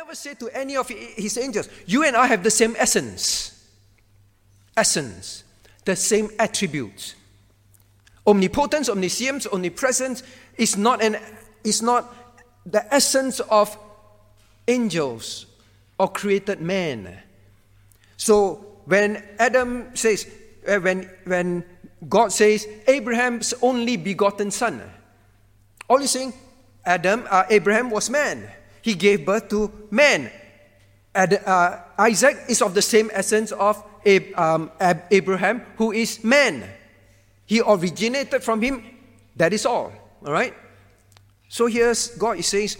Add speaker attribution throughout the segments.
Speaker 1: never said to any of his angels, You and I have the same essence. Essence, the same attributes. Omnipotence, omniscience, omnipresence is not, an, is not the essence of angels or created man. So when Adam says, uh, when, when God says, Abraham's only begotten son, all he's saying, Adam, uh, Abraham was man. He gave birth to man. Ad, uh, Isaac is of the same essence of Ab, um, Ab, Abraham, who is man. He originated from him. That is all. All right? So here's God He says,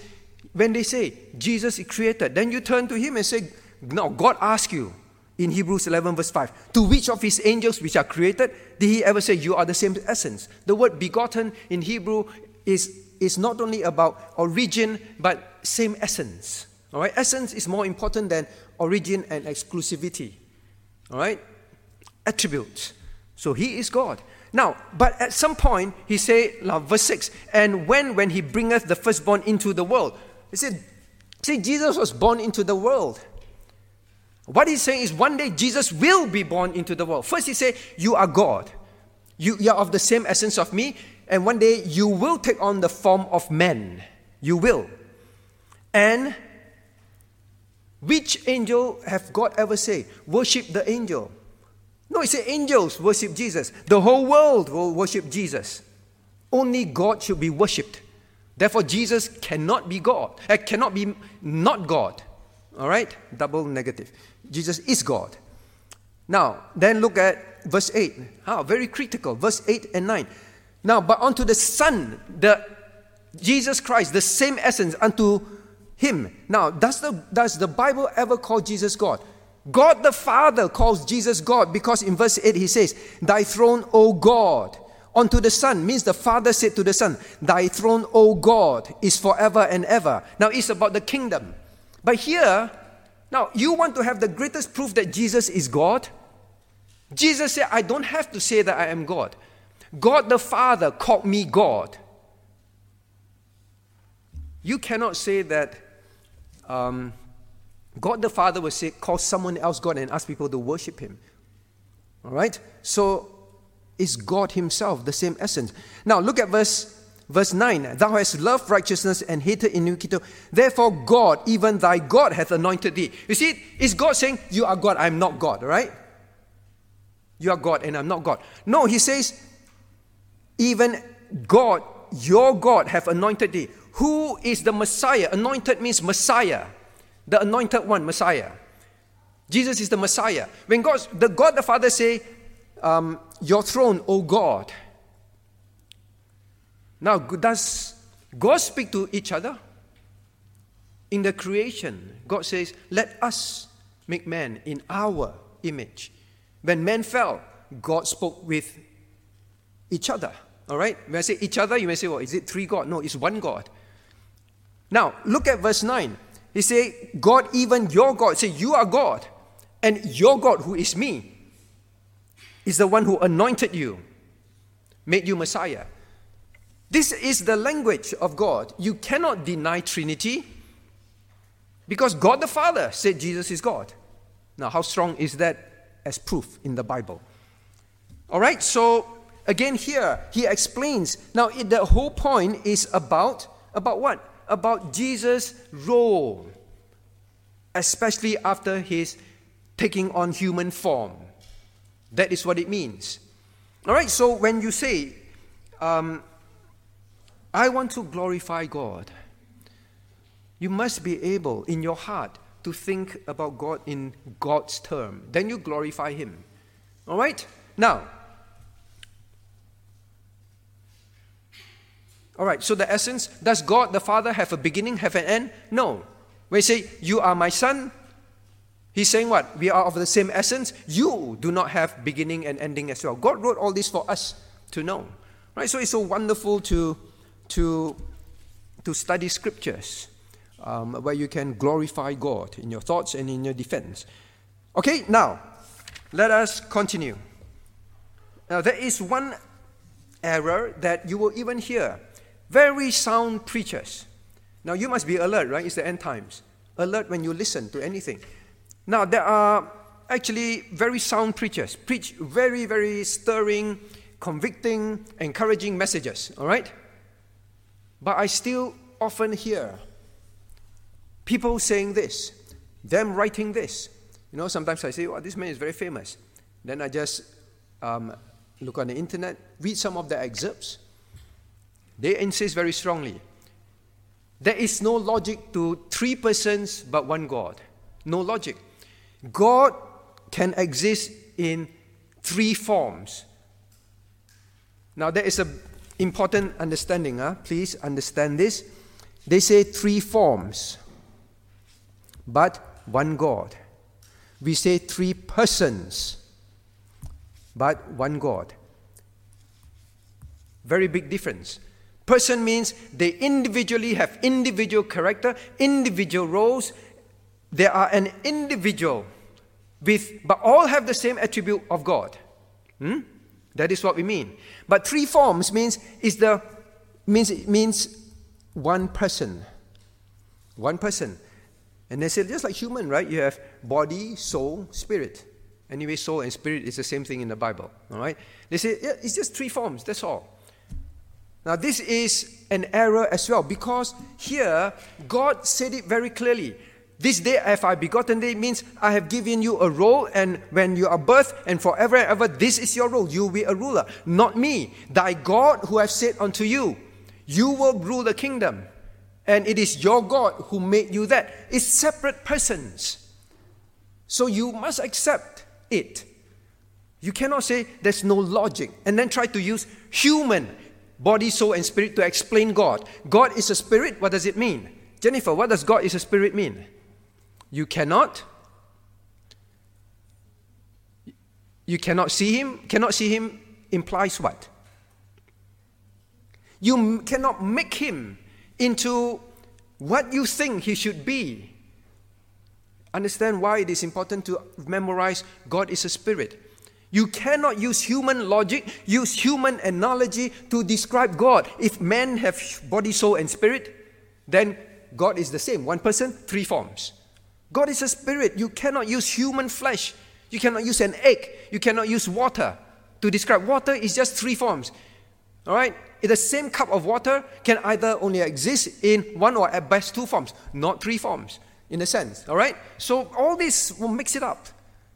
Speaker 1: when they say Jesus is created, then you turn to him and say, No, God asked you in Hebrews 11, verse 5, to which of his angels which are created did he ever say, You are the same essence? The word begotten in Hebrew is, is not only about origin, but same essence. All right? Essence is more important than origin and exclusivity. All right? Attributes. So he is God. Now, but at some point, he say, now verse 6, and when, when he bringeth the firstborn into the world. He said, see, Jesus was born into the world. What he's saying is one day Jesus will be born into the world. First, he said, You are God. You, you are of the same essence of me, and one day you will take on the form of man. You will. And which angel have God ever say, worship the angel? No, he said angels worship Jesus. The whole world will worship Jesus. Only God should be worshipped. Therefore, Jesus cannot be God. Uh, cannot be not God. All right? Double negative. Jesus is God. Now, then look at verse 8. How? Very critical. Verse 8 and 9. Now, but unto the Son, the Jesus Christ, the same essence unto him. Now, does the, does the Bible ever call Jesus God? God the Father calls Jesus God because in verse 8 he says, Thy throne, O God, unto the Son means the Father said to the Son, Thy throne, O God, is forever and ever. Now it's about the kingdom. But here, now you want to have the greatest proof that Jesus is God? Jesus said, I don't have to say that I am God. God the Father called me God. You cannot say that um, God the Father will say, call someone else God and ask people to worship him. All right? So is God Himself the same essence? Now look at verse verse 9. Thou hast loved righteousness and hated iniquity. Therefore, God, even thy God, hath anointed thee. You see, is God saying, You are God, I'm not God, right? You are God and I'm not God. No, he says, Even God, your God, hath anointed thee. Who is the Messiah? Anointed means Messiah the anointed one, Messiah. Jesus is the Messiah. When God, the God the Father say, um, "Your throne, O God." Now, does God speak to each other? In the creation, God says, "Let us make man in our image." When man fell, God spoke with each other. All right. When I say each other, you may say, "Well, is it three God?" No, it's one God. Now, look at verse nine. He say, God, even your God, say, You are God. And your God, who is me, is the one who anointed you, made you Messiah. This is the language of God. You cannot deny Trinity because God the Father said Jesus is God. Now, how strong is that as proof in the Bible? All right, so again, here he explains. Now, the whole point is about about what? About Jesus' role, especially after his taking on human form. That is what it means. All right, so when you say, um, I want to glorify God, you must be able in your heart to think about God in God's term. Then you glorify Him. All right? Now, All right, so the essence does God the Father have a beginning, have an end? No. When he say, You are my son, he's saying what? We are of the same essence. You do not have beginning and ending as well. God wrote all this for us to know. Right? So it's so wonderful to, to, to study scriptures um, where you can glorify God in your thoughts and in your defense. Okay, now let us continue. Now, there is one error that you will even hear very sound preachers. Now you must be alert, right? It's the end times. alert when you listen to anything. Now, there are actually very sound preachers, preach very, very stirring, convicting, encouraging messages, all right? But I still often hear people saying this, them writing this. You know, sometimes I say, oh, this man is very famous. Then I just um, look on the internet, read some of the excerpts. They insist very strongly. There is no logic to three persons but one God. No logic. God can exist in three forms. Now, there is an important understanding. Huh? Please understand this. They say three forms, but one God. We say three persons, but one God. Very big difference. Person means they individually have individual character, individual roles. They are an individual with, but all have the same attribute of God. Hmm? That is what we mean. But three forms means is the means means one person. One person. And they say just like human, right? You have body, soul, spirit. Anyway, soul and spirit is the same thing in the Bible. All right? They say yeah, it's just three forms, that's all. Now, this is an error as well because here God said it very clearly. This day have I begotten thee means I have given you a role, and when you are birthed, and forever and ever, this is your role. You will be a ruler, not me. Thy God who have said unto you, You will rule the kingdom, and it is your God who made you that. It's separate persons. So you must accept it. You cannot say there's no logic and then try to use human body, soul, and spirit to explain God. God is a spirit. What does it mean? Jennifer, what does God is a spirit mean? You cannot. You cannot see him. Cannot see him implies what? You cannot make him into what you think he should be. Understand why it is important to memorize God is a spirit. You cannot use human logic, use human analogy to describe God. If men have body, soul, and spirit, then God is the same. One person, three forms. God is a spirit. You cannot use human flesh. You cannot use an egg. You cannot use water to describe. Water is just three forms. All right? The same cup of water can either only exist in one or at best two forms, not three forms, in a sense. All right? So all this will mix it up.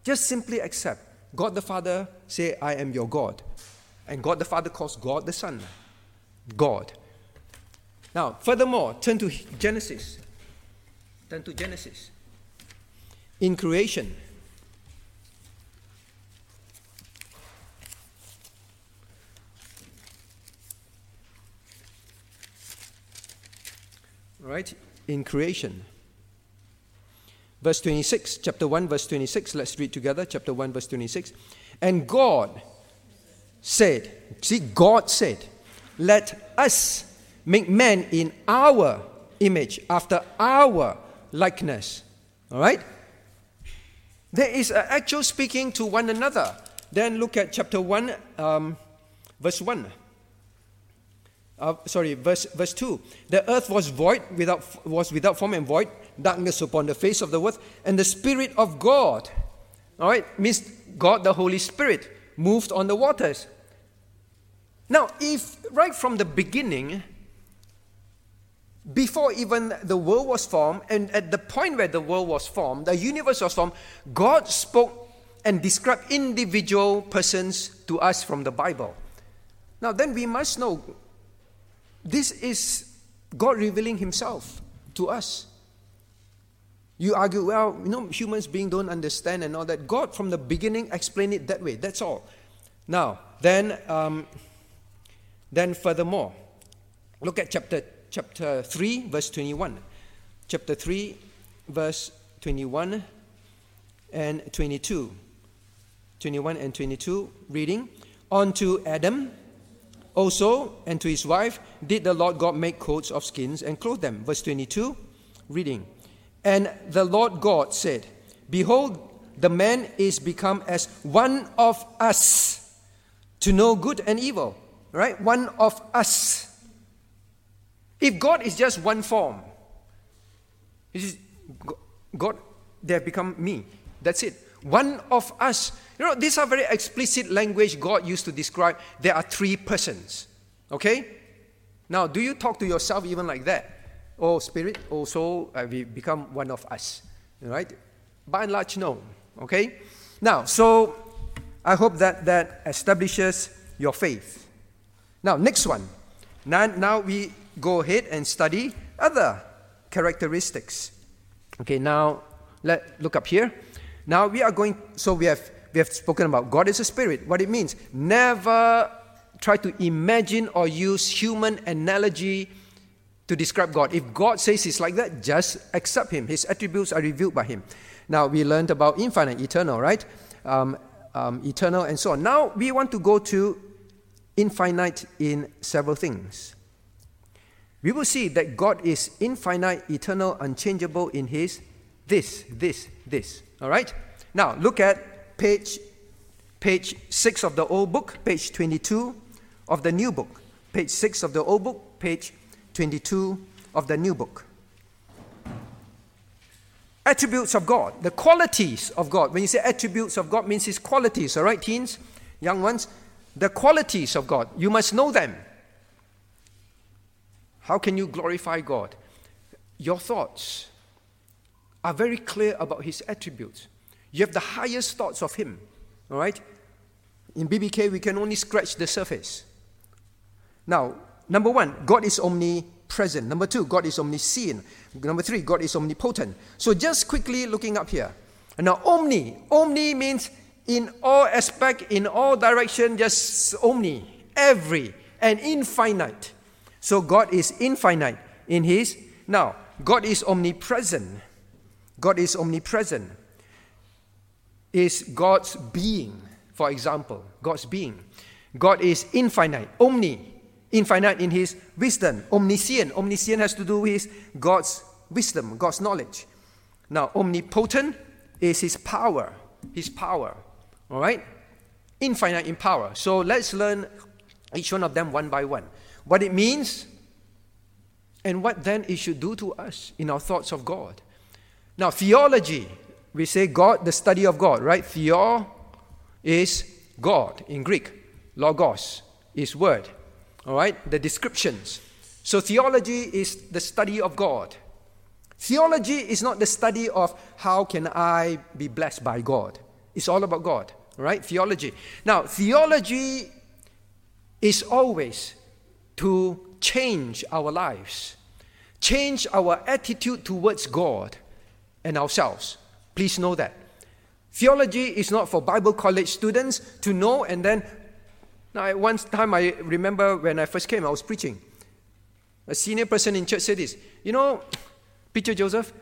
Speaker 1: Just simply accept. God the Father say, I am your God. And God the Father calls God the Son. God. Now, furthermore, turn to Genesis. Turn to Genesis in creation. Right? In creation. Verse 26, chapter 1, verse 26. Let's read together. Chapter 1, verse 26. And God said, see, God said, let us make man in our image, after our likeness. All right? There is an actual speaking to one another. Then look at chapter 1, um, verse 1. Uh, sorry, verse, verse 2. The earth was void, without, was without form and void, darkness upon the face of the earth, and the Spirit of God, all right, means God the Holy Spirit, moved on the waters. Now, if right from the beginning, before even the world was formed, and at the point where the world was formed, the universe was formed, God spoke and described individual persons to us from the Bible. Now, then we must know this is God revealing Himself to us. You argue, well, you know, humans being don't understand and all that. God from the beginning explained it that way. That's all. Now, then, um, then furthermore, look at chapter chapter 3, verse 21. Chapter 3, verse 21 and 22. 21 and 22, reading. Unto Adam also and to his wife did the Lord God make coats of skins and clothe them. Verse 22, reading. And the Lord God said, Behold, the man is become as one of us to know good and evil. Right? One of us. If God is just one form, is God, they have become me. That's it. One of us. You know, these are very explicit language God used to describe there are three persons. Okay? Now, do you talk to yourself even like that? Oh, spirit, oh soul, uh, we become one of us. Right? By and large, no. Okay? Now, so I hope that that establishes your faith. Now, next one. Now, now we go ahead and study other characteristics. Okay, now let look up here. Now we are going so we have we have spoken about God is a spirit. What it means. Never try to imagine or use human analogy to describe God. If God says He's like that, just accept Him. His attributes are revealed by Him. Now, we learned about infinite, eternal, right? Um, um, eternal, and so on. Now, we want to go to infinite in several things. We will see that God is infinite, eternal, unchangeable in His this, this, this. All right? Now, look at page, page 6 of the old book, page 22 of the new book. Page 6 of the old book, page 22 of the new book. Attributes of God, the qualities of God. When you say attributes of God, means His qualities, all right, teens, young ones? The qualities of God, you must know them. How can you glorify God? Your thoughts are very clear about His attributes. You have the highest thoughts of Him, all right? In BBK, we can only scratch the surface. Now, number one, God is omnipresent. Number two, God is omniscient. Number three, God is omnipotent. So just quickly looking up here. Now, omni. Omni means in all aspect, in all direction, just omni, every, and infinite. So God is infinite in His. Now, God is omnipresent. God is omnipresent. Is God's being, for example, God's being. God is infinite, omni, infinite in his wisdom. Omniscient. Omniscient has to do with God's wisdom, God's knowledge. Now, omnipotent is his power. His power. All right? Infinite in power. So let's learn each one of them one by one. What it means and what then it should do to us in our thoughts of God. Now, theology, we say God, the study of God, right? Theo is God in Greek. Logos is word. All right? The descriptions. So theology is the study of God. Theology is not the study of how can I be blessed by God. It's all about God, right? Theology. Now, theology is always to change our lives, change our attitude towards God and ourselves. Please know that. Theology is not for Bible college students to know and then now, one time I remember when I first came, I was preaching. A senior person in church said this You know, Peter Joseph,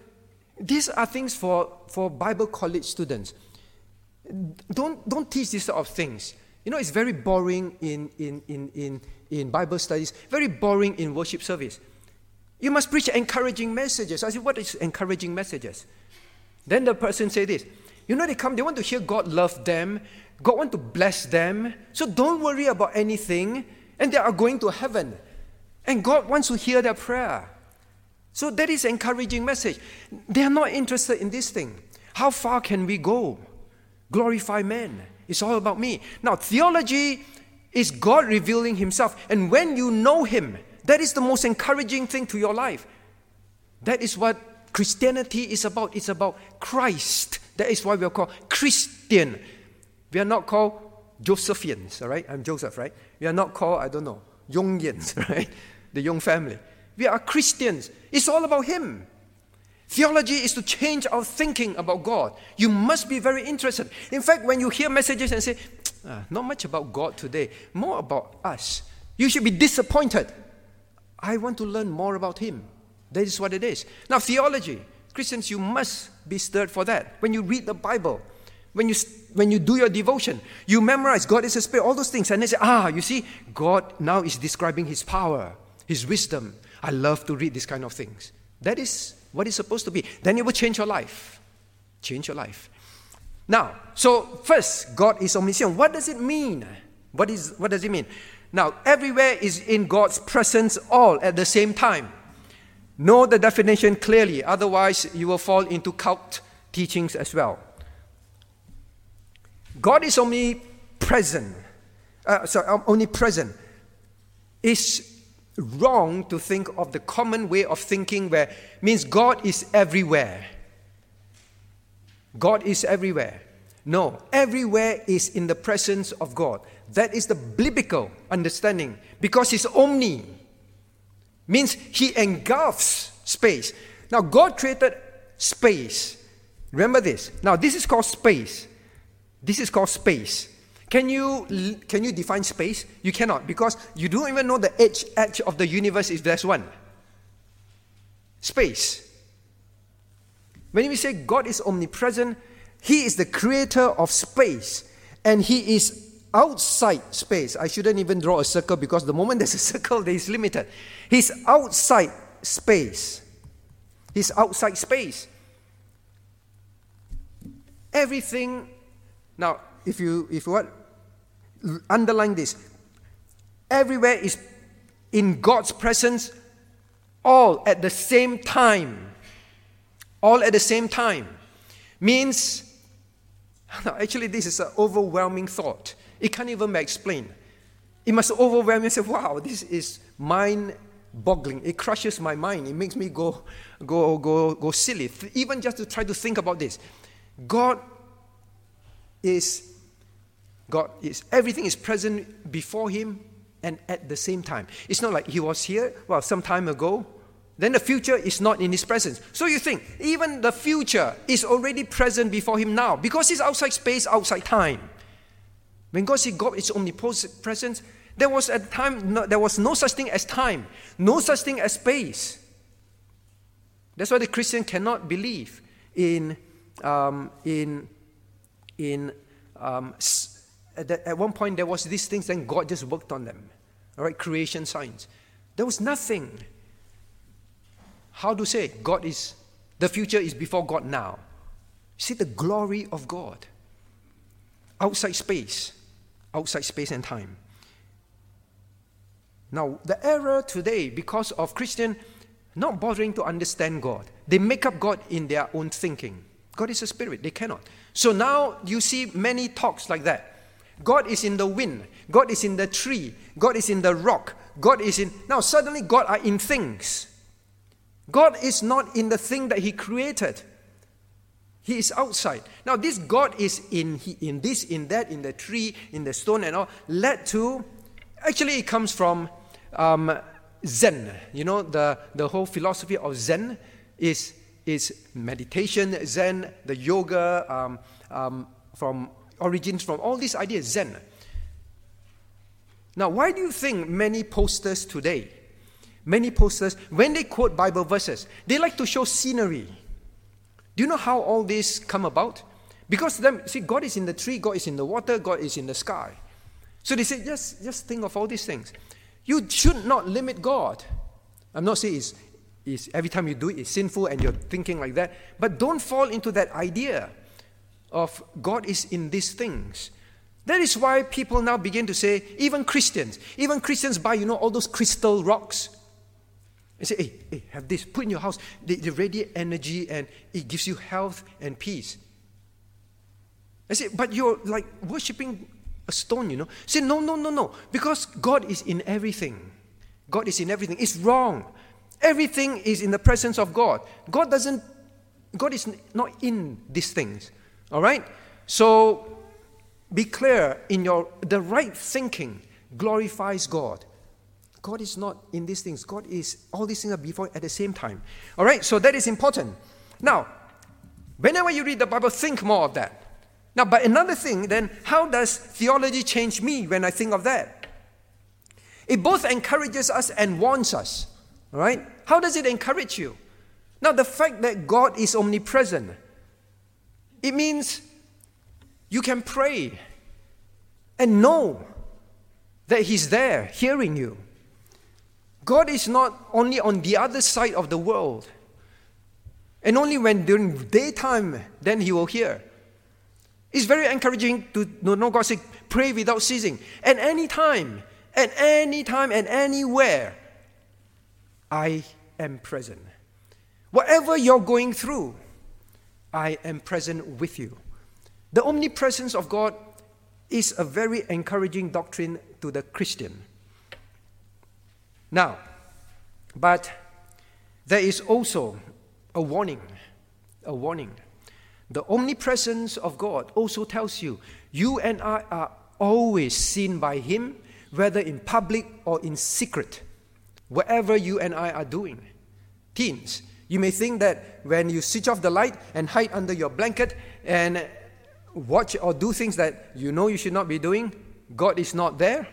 Speaker 1: these are things for, for Bible college students. Don't, don't teach these sort of things. You know, it's very boring in, in, in, in, in Bible studies, very boring in worship service. You must preach encouraging messages. I said, What is encouraging messages? Then the person said this You know, they come, they want to hear God love them, God want to bless them. So don't worry about anything. And they are going to heaven. And God wants to hear their prayer. So that is encouraging message. They are not interested in this thing. How far can we go? Glorify man. It's all about me. Now, theology is God revealing himself. And when you know him, that is the most encouraging thing to your life. That is what Christianity is about. It's about Christ. That is why we are called Christian. We are not called Josephians, all right? I'm Joseph, right? We are not called, I don't know, Jungians, right? The Young family. We are Christians. It's all about Him. Theology is to change our thinking about God. You must be very interested. In fact, when you hear messages and say, ah, not much about God today, more about us, you should be disappointed. I want to learn more about Him. That is what it is. Now, theology, Christians, you must be stirred for that. When you read the Bible, when you, when you do your devotion, you memorize God is a spirit, all those things. And they say, ah, you see, God now is describing his power, his wisdom. I love to read these kind of things. That is what it's supposed to be. Then it will change your life. Change your life. Now, so first, God is omniscient. What does it mean? What, is, what does it mean? Now, everywhere is in God's presence all at the same time. Know the definition clearly, otherwise, you will fall into cult teachings as well. God is omnipresent. Uh, sorry, omnipresent. It's wrong to think of the common way of thinking where means God is everywhere. God is everywhere. No, everywhere is in the presence of God. That is the biblical understanding because He's omni. Means He engulfs space. Now, God created space. Remember this. Now, this is called space. This is called space. Can you, can you define space? You cannot because you don't even know the edge, edge of the universe if there's one. Space. When we say God is omnipresent, He is the creator of space and He is outside space. I shouldn't even draw a circle because the moment there's a circle, there is limited. He's outside space. He's outside space. Everything. Now, if you if what underline this. Everywhere is in God's presence, all at the same time. All at the same time means, actually, this is an overwhelming thought. It can't even be explained. It must overwhelm you say, wow, this is mind boggling. It crushes my mind. It makes me go, go, go, go silly. Even just to try to think about this. God is God is, everything is present before him and at the same time. It's not like he was here, well, some time ago, then the future is not in his presence. So you think, even the future is already present before him now because he's outside space, outside time. When God said God is omnipresent, there was a time, no, there was no such thing as time, no such thing as space. That's why the Christian cannot believe in, um, in, in um, at, at one point there was these things, and God just worked on them. All right, creation science. There was nothing. How to say God is the future is before God now. See the glory of God. Outside space, outside space and time. Now, the error today, because of Christian not bothering to understand God, they make up God in their own thinking. God is a spirit, they cannot. So now you see many talks like that. God is in the wind. God is in the tree. God is in the rock. God is in. Now, suddenly, God are in things. God is not in the thing that He created. He is outside. Now, this God is in, in this, in that, in the tree, in the stone, and all, led to. Actually, it comes from um, Zen. You know, the, the whole philosophy of Zen is, is meditation, Zen, the yoga, um, um, from origins from all these ideas, Zen. Now, why do you think many posters today, many posters, when they quote Bible verses, they like to show scenery? Do you know how all this come about? Because them, see, God is in the tree, God is in the water, God is in the sky. So they say, just, just think of all these things. You should not limit God. I'm not saying it's, it's, every time you do it, it's sinful and you're thinking like that, but don't fall into that idea of God is in these things. That is why people now begin to say, even Christians, even Christians buy, you know, all those crystal rocks. And say, hey, hey, have this, put in your house. They, they radiate energy and it gives you health and peace. I say, but you're like worshipping a stone, you know. Say, no, no, no, no. Because God is in everything. God is in everything. It's wrong. Everything is in the presence of God. God doesn't, God is not in these things. All right? So be clear in your the right thinking glorifies God. God is not in these things. God is all these things are before at the same time. All right? So that is important. Now, whenever you read the Bible, think more of that. Now, but another thing, then, how does theology change me when I think of that? It both encourages us and warns us. All right? How does it encourage you? Now, the fact that God is omnipresent, it means you can pray and know that He's there hearing you. God is not only on the other side of the world, and only when during daytime, then He will hear. It's very encouraging to know God say, pray without ceasing. At any time, at any time, and anywhere, I am present. Whatever you're going through, I am present with you. The omnipresence of God is a very encouraging doctrine to the Christian. Now, but there is also a warning. A warning. The omnipresence of God also tells you you and I are always seen by Him, whether in public or in secret, whatever you and I are doing. Teens, you may think that when you switch off the light and hide under your blanket and watch or do things that you know you should not be doing, God is not there.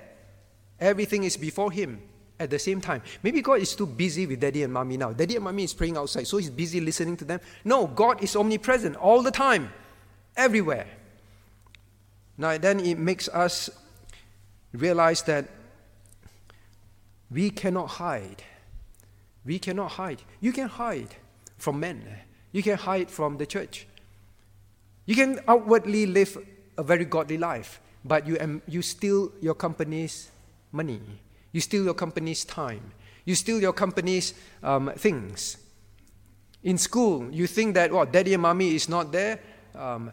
Speaker 1: Everything is before Him at the same time. Maybe God is too busy with daddy and mommy now. Daddy and mommy is praying outside, so he's busy listening to them. No, God is omnipresent all the time, everywhere. Now, then it makes us realize that we cannot hide. We cannot hide. You can hide from men, you can hide from the church. You can outwardly live a very godly life, but you, you steal your company's money you steal your company's time. You steal your company's um, things. In school, you think that, well, daddy and mommy is not there, um,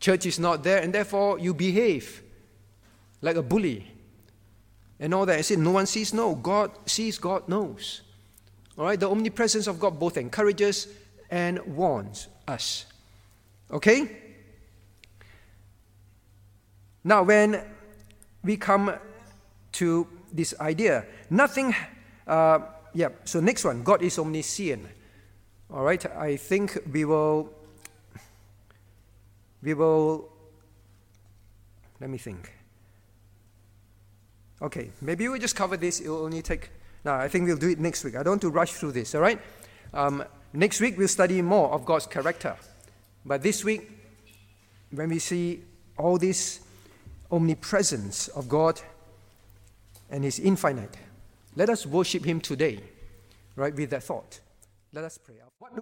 Speaker 1: church is not there, and therefore you behave like a bully. And all that. I said, no one sees, no. God sees, God knows. All right? The omnipresence of God both encourages and warns us. Okay? Now, when we come to this idea. Nothing, uh, yeah, so next one God is omniscient. All right, I think we will, we will, let me think. Okay, maybe we'll just cover this. It will only take, no, I think we'll do it next week. I don't want to rush through this, all right? Um, next week, we'll study more of God's character. But this week, when we see all this omnipresence of God and His infinite. Let us worship Him today, right, with that thought. Let us pray.